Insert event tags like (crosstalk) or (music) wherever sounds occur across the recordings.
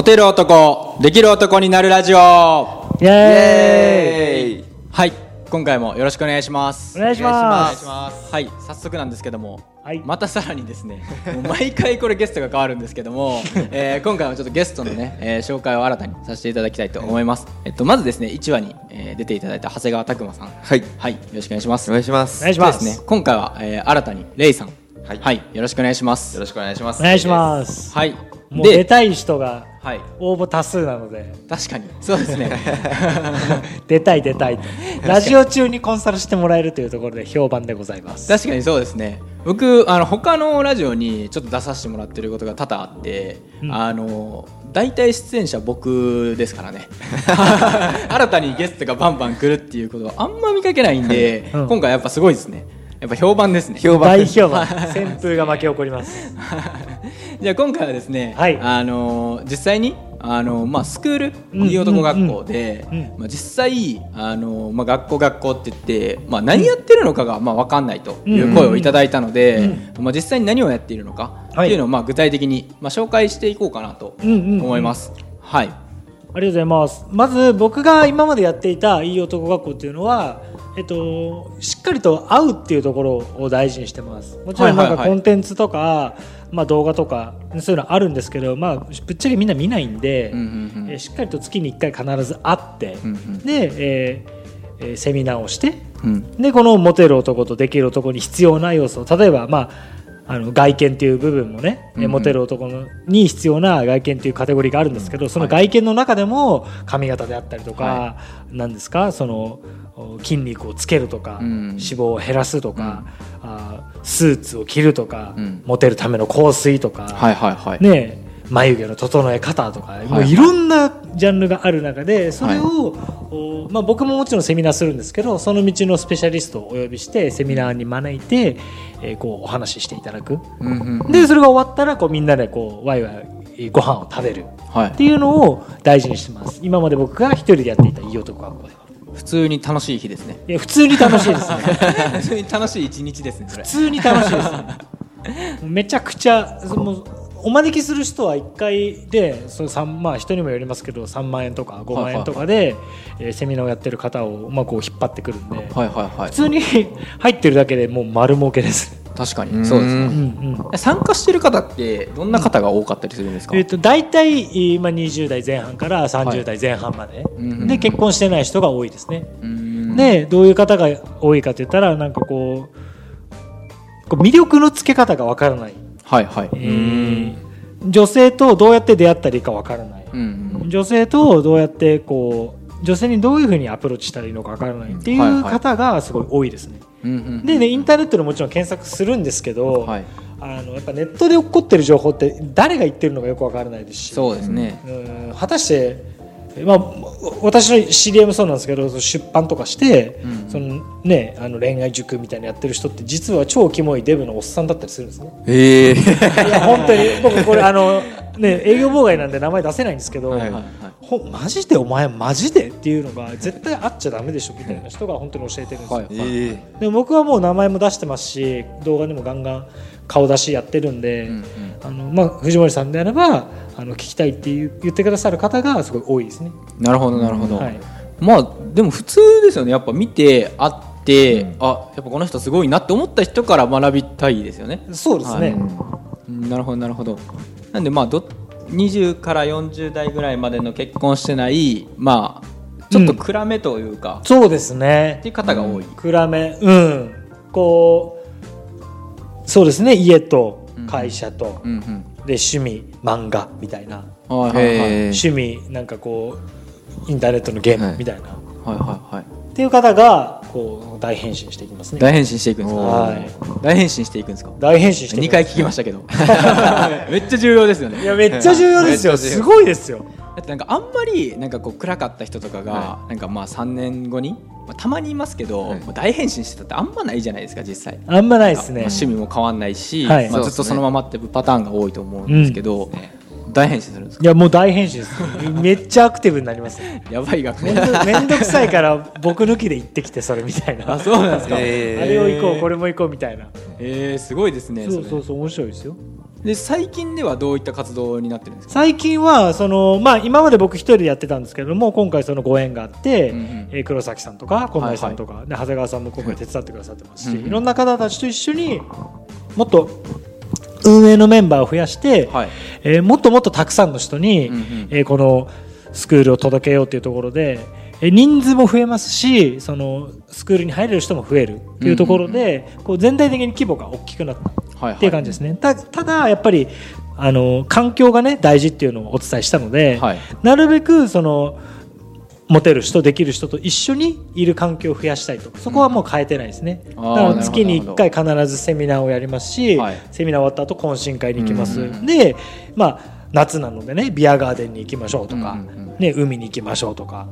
モテる男、できる男になるラジオイエーイはい、今回もよろしくお願いします。お願いしますはい、早速なんですけども、はいまたさらにですね、もう毎回これゲストが変わるんですけども、(laughs) えー今回はちょっとゲストのね、えー紹介を新たにさせていただきたいと思います。えっと、まずですね、1話に、えー出ていただいた長谷川拓馬さん。はいはい、よろしくお願いします。お願いしますお願いしますでですね、今回は、えー新たにレイさん。はいよろしくお願いします。よろしくお願いしますお願いしますはい。もう出たい人がはい、応募多数なので。確かに、そうですね。(laughs) 出たい出たいと。ラジオ中にコンサルしてもらえるというところで評判でございます。確かにそうですね。僕あの他のラジオにちょっと出させてもらってることが多々あって、うん。あの大体出演者僕ですからね。(laughs) 新たにゲストがバンバン来るっていうことはあんま見かけないんで、うん。今回やっぱすごいですねやっぱ評判ですね。評判。大評判。旋風が巻き起こります。(laughs) じゃあ今回はですね、はい。あの実際にあの、まあ、スクールうんいい男学校で、まあ、実際あの、まあ、学校学校って言って、まあ、何やってるのかが、まあ、分かんないという声をいただいたので、まあ、実際に何をやっているのかはいっていうのを、まあ、具体的に、まあ、紹介していこうかなと思います。はいありがとうございます。まず僕が今までやっていたいい男学校っていうのはえっと、しっかりと会うっていうところを大事にしてます。もちろんなんかはいはい。はいコンテンツとか、まあ、動画とかそういうのあるんですけど、まあ、ぶっちゃけみんな見ないんで、うんうんうん。えーしっかりと月に1回必ず会って、うんうん。で、えーえーセミナーをしてうん。でこのモテる男とできる男に必要な要素例えば、まあ、あの外見っていう部分もね、うんうん。モテる男のに必要な外見っていうカテゴリーがあるんですけど、その外見の中でも髪型であったりとか、はなんですか？そのお筋肉をつけるとか、うん。脂肪を減らすとか、あースーツを着るとか、うん。モテるための香水とか、はいはいはい、ね眉毛の整え方とか、もはい。ういろんなジャンルがある中でそれを、おまあ、僕ももちろんセミナーするんですけどその道のスペシャリストをお呼びしてセミナーに招いて、えーこうお話ししていただく。うんうんうん。でそれが終わったらこうみんなでこうワイワイご飯を食べる。はい。っていうのを大事にしてます。今まで僕が一人でやっていたいい男学校では。普通に楽しい日ですね。いや普通に楽しいですね。(laughs) 普通に楽しい一日ですね普通に楽しいですね。(laughs) めちゃくちゃもうお招きする人は1回でその3まあ人にもよりますけど3万円とか5万円とかで、えーセミナーをやってる方を、まあ、こう引っ張ってくるんで、はいはいはい。普通に (laughs) 入ってるだけでもう丸儲けです、確かうん。にそうですね。うんうん。参加してる方ってどんな方が多かったりするんですか、えー、と大体今20代前半から30代前半まで、うんで結婚してない人が多いですね、うーん。でどういう方が多いかって言ったらなんかこうこう魅力のつけ方がわからないはいはい。えー。女性とどうやって出会ったらいいかわからない、うんうん。女性とどうやってこう女性にどういうふうにアプローチしたらいいのかわからないっていう方がすごい多いですね。うんうん。でねインターネットでもちろん検索するんですけど、はい。あのやっぱネットで起こってる情報って誰が言ってるのかよくわからないですし。そうですね。うん果たして、まあ、私の知り合いもそうなんですけど出版とかして、うん。そのね、あの恋愛塾みたいなのやってる人って実は超キモいデブのおっさんだったりするんですね。ええいや本当に僕これあのね営業妨害なんで名前出せないんですけど、はいはいはい。ほマジで？お前マジで？っていうのが絶対あっちゃダメでしょみたいな人が本当に教えてるんですよ、はいえでも僕はもう名前も出してますし動画でもガンガン顔出しやってるんで、うんうん。あのまあ、藤森さんであればあの聞きたいって言ってくださる方がすごい多いですね。なるほどなるほど、はい。まあでも普通ですよね。やっぱ見て会って、あやっぱこの人すごいなって思った人から学びたいですよね。そうですね、うんなるほどなるほど。なんでまあど20から40代ぐらいまでの結婚してないまあちょっと暗めというか、そうですね。っていう方が多い、暗め。うん。こうそうですね。家と会社と、うんうんで趣味漫画みたいな。はいはいはい。へー。趣味なんかこうインターネットのゲームはいみたいな、はい。はいはいっていう方がこう大変身していきますね。大変身していくんですか、はい。大変身していくんですか？大変身してい2き回聞きましたけど。(laughs) めっちゃ重要ですよね。いやめっちゃ重要ですよ。すごいですよだってなんかあんまりなんかこう暗かった人とかが、はなんかまあ3年後に、まあ、たまにいますけど、大変身してたってあんまないじゃないですか実際。あんまないですね。まあ趣味も変わんないし、はい。まあ、ずっとそのままっていうパターンが多いと思うんですけど、大変身するんですか？いやもう大変身です (laughs) めっちゃアクティブになりますね。やばい学めん校どめんどくさいから僕抜きで行ってきてそれみたいな。あそうなんですか、えあれを行こうこれも行こうみたいな。えー、すごいですねそうそうれそう面白いですよで最近ではどういった活動になってるんですか？最近はその、まあ、今まで僕一人でやってたんですけれども今回そのご縁があって、うんうんえー黒崎さんとか近内さんとか、で長谷川さんも今回手伝ってくださってますし、うんうんいろんな方たちと一緒にもっと運営のメンバーを増やして、はい。えーもっともっとたくさんの人に、うんうん。えーこのスクールを届けようというところで、えー人数も増えますしそのスクールに入れる人も増えるというところで、こう全体的に規模が大きくなったはいっていう感じですね。たただやっぱりあの環境がね大事っていうのをお伝えしたので、はい。なるべくそのモテる人できる人と一緒にいる環境を増やしたいと。そこはもう変えてないですね、あーだから月になるほど1回必ずセミナーをやります。し、はい。セミナー終わった後懇親会に行きます、うんうんうん。でまあ夏なのでねビアガーデンに行きましょうとか、うんうんうん。ね、海に行きましょうとか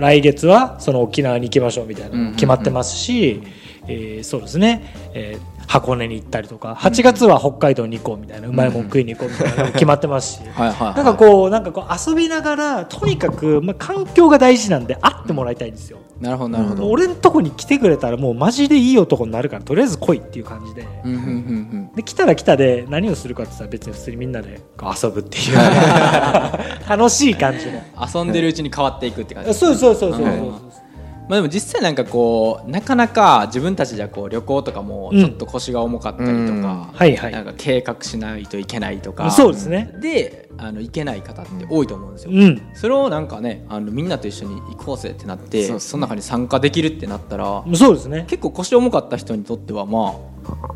来月はその沖縄に行きましょうみたいなのも決まってますし、えーそうですね、えー箱根に行ったりとか8月は北海道に行こうみたいなうまいもん食いに行こうみたいな決まってますし。はいはいはい。なんかこうなんかこう遊びながらとにかく、まあ、環境が大事なんで会ってもらいたいんですよ、なるほどなるほど。俺んとこに来てくれたらもうマジでいい男になるからとりあえず来いっていう感じで、うんうんうんうん。で来たら来たで何をするかって言ったら別に普通にみんなでこう遊ぶっていう。(laughs) 楽しい感じの遊んでるうちに変わっていくって感じ。そうそうそうそうそう。はいまあでも実際なんかこうなかなか自分たちじゃこう旅行とかもちょっと腰が重かったりとうん。か、はいはい。なんか計画しないといけないとか。そうですね。であの行けない方って多いと思うんですよ、うん。それをなんかねあのみんなと一緒に行こうぜってなってそ,、の中に参加できるってなったらそうですね。結構腰重かった人にとってはま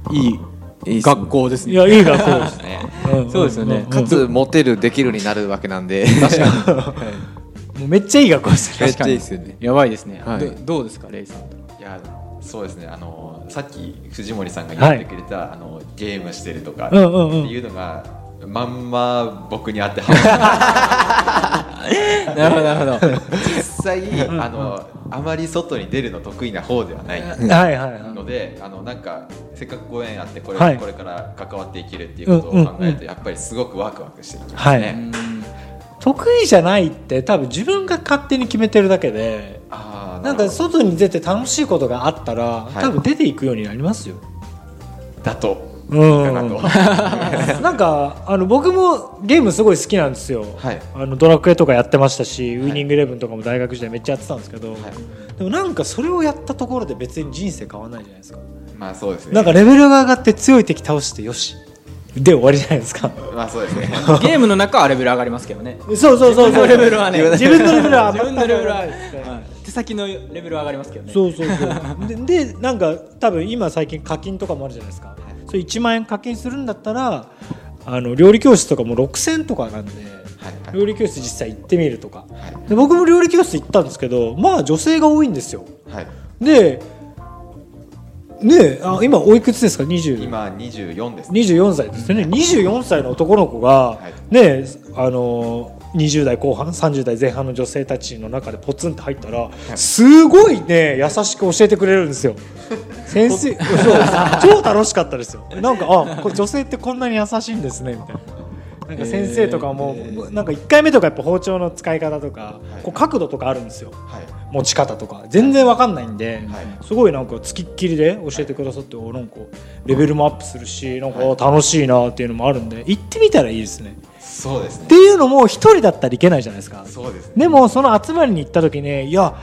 あいいいい学校ですね。いやいい学校ですね。んそうですよね。かつモテるできるになるわけなんで (laughs) もうめっちゃいい学校ですねめっちゃいいですよね。やばいですね、はい。どどうですかレイさんいやそうですね。あのさっき藤森さんが言ってくれた、あのゲームしてるとかってうんうん。うんいうのが、まんま僕に当てはまる。(laughs) なるほどなるほど。実際あのあまり外に出るの得意な方ではないはいはいはい。のであのなんかせっかくご縁あってこれ,、はい。これから関わっていけるっていうことを考えると、やっぱりすごくワクワクしてきますはい。ね。得意じゃないって多分自分が勝手に決めてるだけでなんか外に出て楽しいことがあったら、い。多分出ていくようになりますよ。だと。うん、かな (laughs) (laughs) んかあの僕もゲームすごい好きなんですよ、はい。あのドラクエとかやってましたし、ウイニングイレブンとかも大学時代めっちゃやってたんですけど、でもなんかそれをやったところで別に人生変わらないじゃないですか、まあそうですね。なんかレベルが上がって強い敵倒してよしで終わりじゃないですか。まあそうですね。(laughs) ゲームの中はレベル上がりますけどね。そうそうそうそう。レベルはね。自分のレベルは自分のレベルは、はい。手先のレベルは上がりますけどね。そうそうそう。で (laughs) でなんか多分今最近課金とかもあるじゃないですか、それ1万円課金するんだったらあの料理教室とかも6000とかなんで、はい。料理教室実際行ってみるとか。はい。で僕も料理教室行ったんですけどまあ女性が多いんですよ。はい。でねえあ今おいくつですか？20今24ですね。24歳ですよね。24歳の男の子が、い。ねえあのー20代後半30代前半の女性たちの中でポツンって入ったら、すごいね優しく教えてくれるんですよ。(laughs) 先生そう超楽しかったですよ。なんかあこれ女性ってこんなに優しいんですねみたいな。なんか先生とかも、なんか1回目とかやっぱ包丁の使い方とか、こう角度とかあるんですよ。はい。持ち方とか。全然わかんないんで、はい。すごいなんかつきっきりで教えてくださっておなんかレベルもアップするしなんかあ楽しいなっていうのもあるんで行ってみたらいいですね。そうですね。っていうのも一人だったらいけないじゃないですか。そうですね。でもその集まりに行った時にいや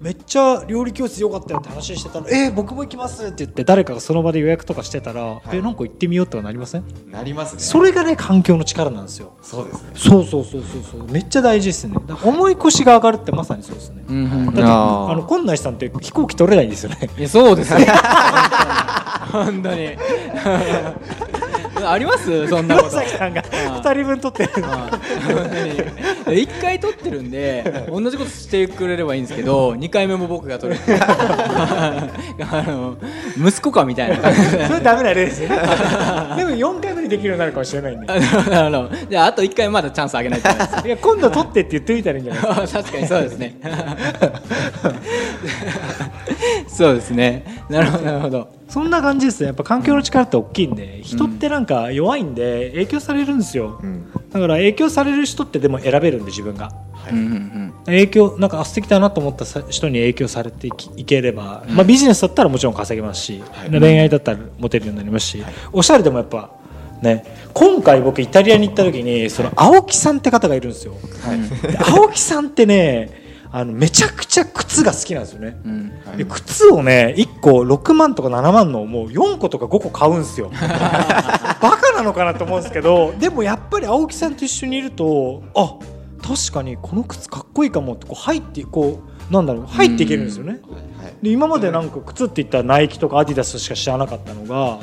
めっちゃ料理教室良かったよって話してたら「えー、僕も行きます」って言って誰かがその場で予約とかしてたら「い。えなんか行ってみよう」とかなりません？なりますね。それがね環境の力なんですよ。そうですね。そうそうそうそうそう。めっちゃ大事ですね。だから重い腰が上がるってまさにそうですね。うんうんだって今内さんって飛行機取れないんですよね。いやそうですよ (laughs) 本当にあります？(laughs) そんなこと。さんが2人分取ってる本当に。一回取ってるんで同じことしてくれればいいんですけど二回目も僕が取る。(laughs) あの息子かみたいな。それダメな例ですよね。でも4回目にできるようになるかもしれないんで。あのじゃああと一回まだチャンスあげないといや今度取ってって言ってみたらいいんじゃないですか。(laughs) 確かにそうですね (laughs) そうですね。なるほどなるほど。そんな感じですね。やっぱ環境の力って大きいんで人ってなんか弱いんで影響されるんですよ、うん。だから影響される人ってでも選べるんで自分が。うんうん影響なんかあ素敵だなと思ったさ人に影響されていきいければ、まあ、ビジネスだったらもちろん稼げますし、恋愛だったらモテるようになりますし、おしゃれでもやっぱね、今回僕イタリアに行った時にその青木さんって方がいるんですよ、で青木さんってねあのめちゃくちゃ靴が好きなんですよね、うん。で靴をね1個6万とか7万のもう4個とか5個買うんですよ。(laughs) バカなのかなと思うんですけどでもやっぱり青木さんと一緒にいるとあ確かにこの靴かっこいいかもってこう入ってこうなんだろう入っていけるんですよね、で今までなんか靴って言ったらナイキとかアディダスしか知らなかったのが、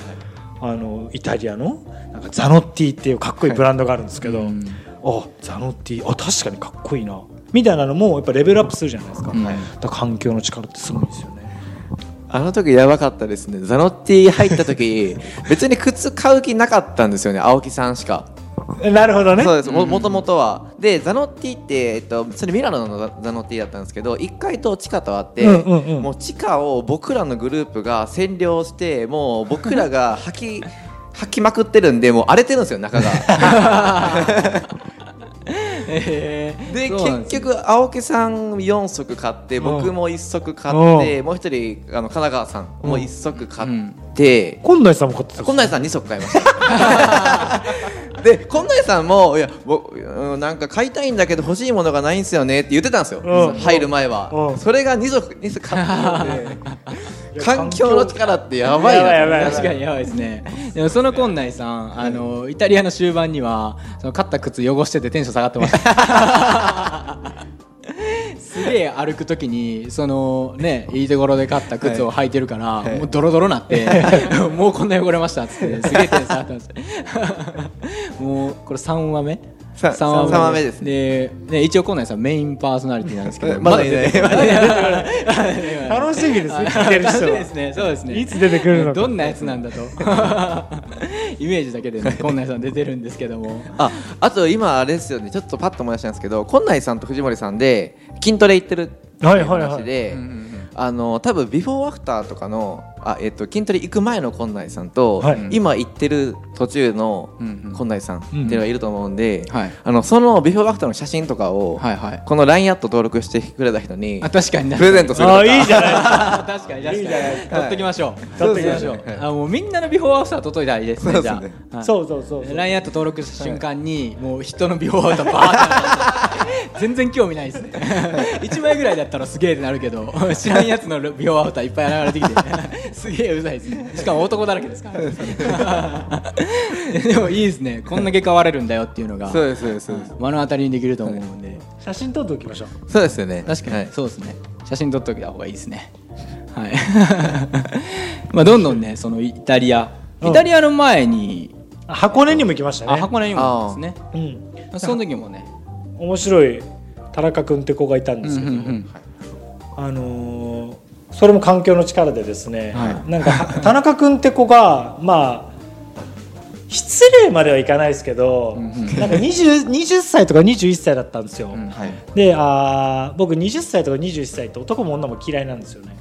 あのイタリアのなんかザノッティっていうかっこいいブランドがあるんですけど、うん。あザノッティあ確かにかっこいいなみたいなのもやっぱレベルアップするじゃないですか,、うん。だから環境の力ってすごいんですよね。あの時やばかったですね。ザノッティ入った時 (laughs) 別に靴買う気なかったんですよね。青木さんしか。なるほどね。そうです。ももともとは。でザノッティって、えっと、それミラノのザザノッティだったんですけど1階と地下とあって、うんうんうん。もう地下を僕らのグループが占領してもう僕らが履き (laughs) 履きまくってるんでもう荒れてるんですよ中が (laughs) えー。で結局青木さん4足買ってうん。僕も1足買うん。ってもう一人あの神奈川さんもうん1足買って、今内さんも買ってたこんなやさん2足買いました。(laughs) でこんなやさんもいや僕うんなんか買いたいんだけど欲しいものがないんですよねって言ってたんですよ、うん。入る前は、うん。それが2足2足買ったので環境の力ってやばいなやばい確かにやばいですね。でもその今内さんあのイタリアの終盤にはその買った靴汚しててテンション下がってました。(laughs) すげえ歩くときにそのねいいところで買った靴を履いてるから、もうドロドロなって (laughs) もうこんな汚れましたっつってすげえテンション下がってました。(laughs) もうこれ3話目さ三話目。三話目です。でね一応今内さんメインパーソナリティなんですけど。まだいない。出てこない。楽しみですね。聞いてる人そうはですね、そうですね。いつ出てくるのか。どんなやつなんだと。(laughs) イメージだけでね、(laughs) こんなやつさん出てるんですけども。ああと今あれですよね。ちょっとパッと思い出したんですけど今内さんと藤森さんで筋トレ行ってるっていうはいはいあの多分ビフォーアフターとかのあ、えっと筋トレ行く前の今内さんと、はい今行ってる途中のうんうん今内さんっていうのがいると思うんで、はいあのそのビフォーアフターの写真とかを、はいはい。この LINE アット登録してくれた人にあ、確かに。プレゼントするとかあいいじゃない (laughs) 確かに、確かに。いいじゃないです取っときましょう。取っときましょうしょう。あ、もうみんなのビフォーアフター届いたらいいですね。じゃそうですねあ。そうそう LINE アット登録した瞬間に、もう人のビフォーアフターバーって全然興味ないですね。1枚ぐらいだったらすげえってなるけど知らんやつのビフォーアフターいっぱい流れてきてすげえうざいですね。しかも男だらけですから。でもいいですね。こんだけ変われるんだよっていうのがそうですそうですそうです。目の当たりにできると思うんで。写真撮っておきましょう。そうですよね。確かに、はい。そうですね。写真撮っておいた方がいいですね。はい。(laughs) まあどんどんねそのイタリア。うん。イタリアの前に、あ箱根にも行きましたね。あ箱根にもあるんですね。うん。その時もね面白い田中君って子がいたんですけど、あのーそれも環境の力でですね、はなんかは (laughs) 田中君って子がまあ失礼まではいかないですけど、うんうん。なんか 20, 20歳とか21歳だったんですよ、うんはい。であー僕20歳とか21歳って男も女も嫌いなんですよね、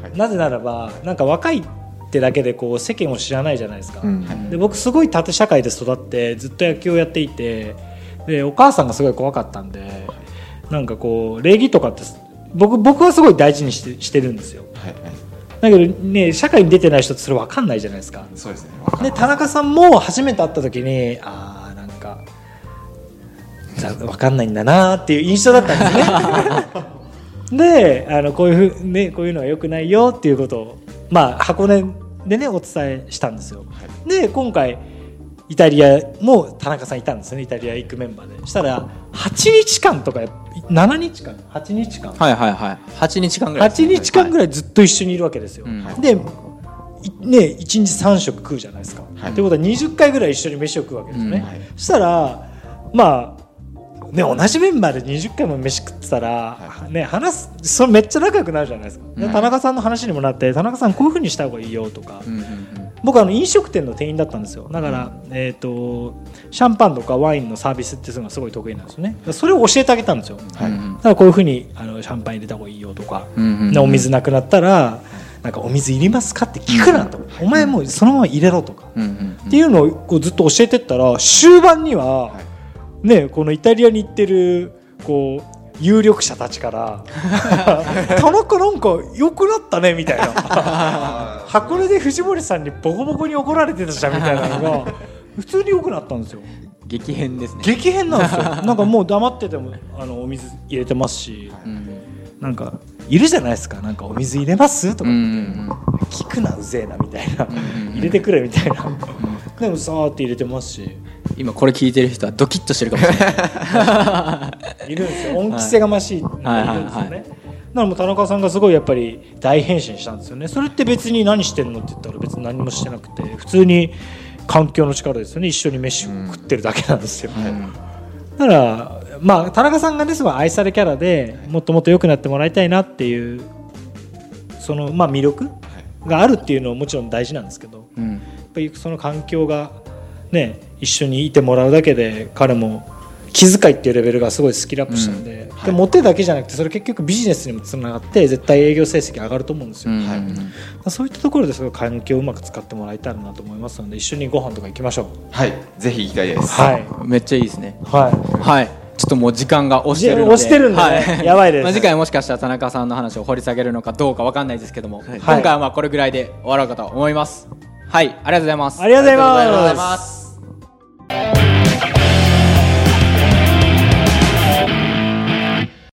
はい。なぜならばなんか若いってだけでこう世間を知らないじゃないですか、うん。で僕すごい縦社会で育ってずっと野球をやっていてでお母さんがすごい怖かったんでなんかこう礼儀とかって僕僕はすごい大事にしてしてるんですよ。はいはい。だけどね社会に出てない人ってそれ分かんないじゃないですか。そうですね。で田中さんも初めて会った時にああなんかざ分かんないんだなっていう印象だったんですね。(laughs) であのこういうふう、ね、こういうのはよくないよっていうことを、まあ、箱根でねお伝えしたんですよ、で今回イタリアも田中さんいたんですよねイタリア行くメンバーで。したら8日間とか7日間？8日間。はいはいはい。8日間ぐらい8日間ぐらいずっと一緒にいるわけですよ、うん。でいね1日3食食うじゃないですか、はい。ということは20回ぐらい一緒に飯を食うわけですよね、うん。はい。そしたらまあね、同じメンバーで20回も飯食ってたら、はね、話すそれめっちゃ仲良くなるじゃないですか、でうん。田中さんの話にもなって田中さんこういうふうにした方がいいよとか、うんうん僕あの飲食店の店員だったんですよ。だから、えー、とシャンパンとかワインのサービスっていうのがすごい得意なんですよね。それを教えてあげたんですよ、うんうん。だからこういうふうにあのシャンパン入れた方がいいよとか、うんうんうん。でお水なくなったらなんかお水いりますかって聞くなと、お前もうそのまま入れろとか、うんうんっていうのをこうずっと教えてったら終盤には、ね、このイタリアに行ってるこう有力者たちから (laughs)「田中なんか良くなったね」みたいな。箱根で藤森さんにボコボコに怒られてたじゃんみたいなのが (laughs) 普通に良くなったんですよ。激変ですね。激変なんですよ。(laughs) なんかもう黙っててもあのお水入れてますしうん。なんかいるじゃないですか。なんかお水入れます？とか聞くなうぜえなみたいな、ん入れてくれみたいな、でもさーって入れてますし今これ聞いてる人はドキッとしてるかもしれない。(laughs) いるんですよ。恩着せがましいのがいるんですよね、はい。はい。だからもう田中さんがすごいやっぱり大変身したんですよね。それって別に何してんのって言ったら別に何もしてなくて普通に環境の力ですよね。一緒に飯食ってるだけなんですよ、だからまあ田中さんがねすごい愛されキャラでもっともっと良くなってもらいたいなっていうそのまあ魅力があるっていうのはもちろん大事なんですけどやうん。っぱりその環境がね一緒にいてもらうだけで彼も気遣いっていうレベルがすごいスキルアップしたん。で,、でモテだけじゃなくてそれ結局ビジネスにもつながって絶対営業成績上がると思うんですよ、うん。まあそういったところですごい環境をうまく使ってもらいたいなと思いますので一緒にご飯とか行きましょう。はい。ぜひ行きたいです。はい。めっちゃいいですね。はい。はい。ちょっともう時間が押してるので。押してるんでね。はい。やばいです。まあ次回もしかしたら田中さんの話を掘り下げるのかどうかわかんないですけども、今回はまあこれぐらいで終わろうかと思います。はい。ありがとうございます。ありがとうございありがとうございます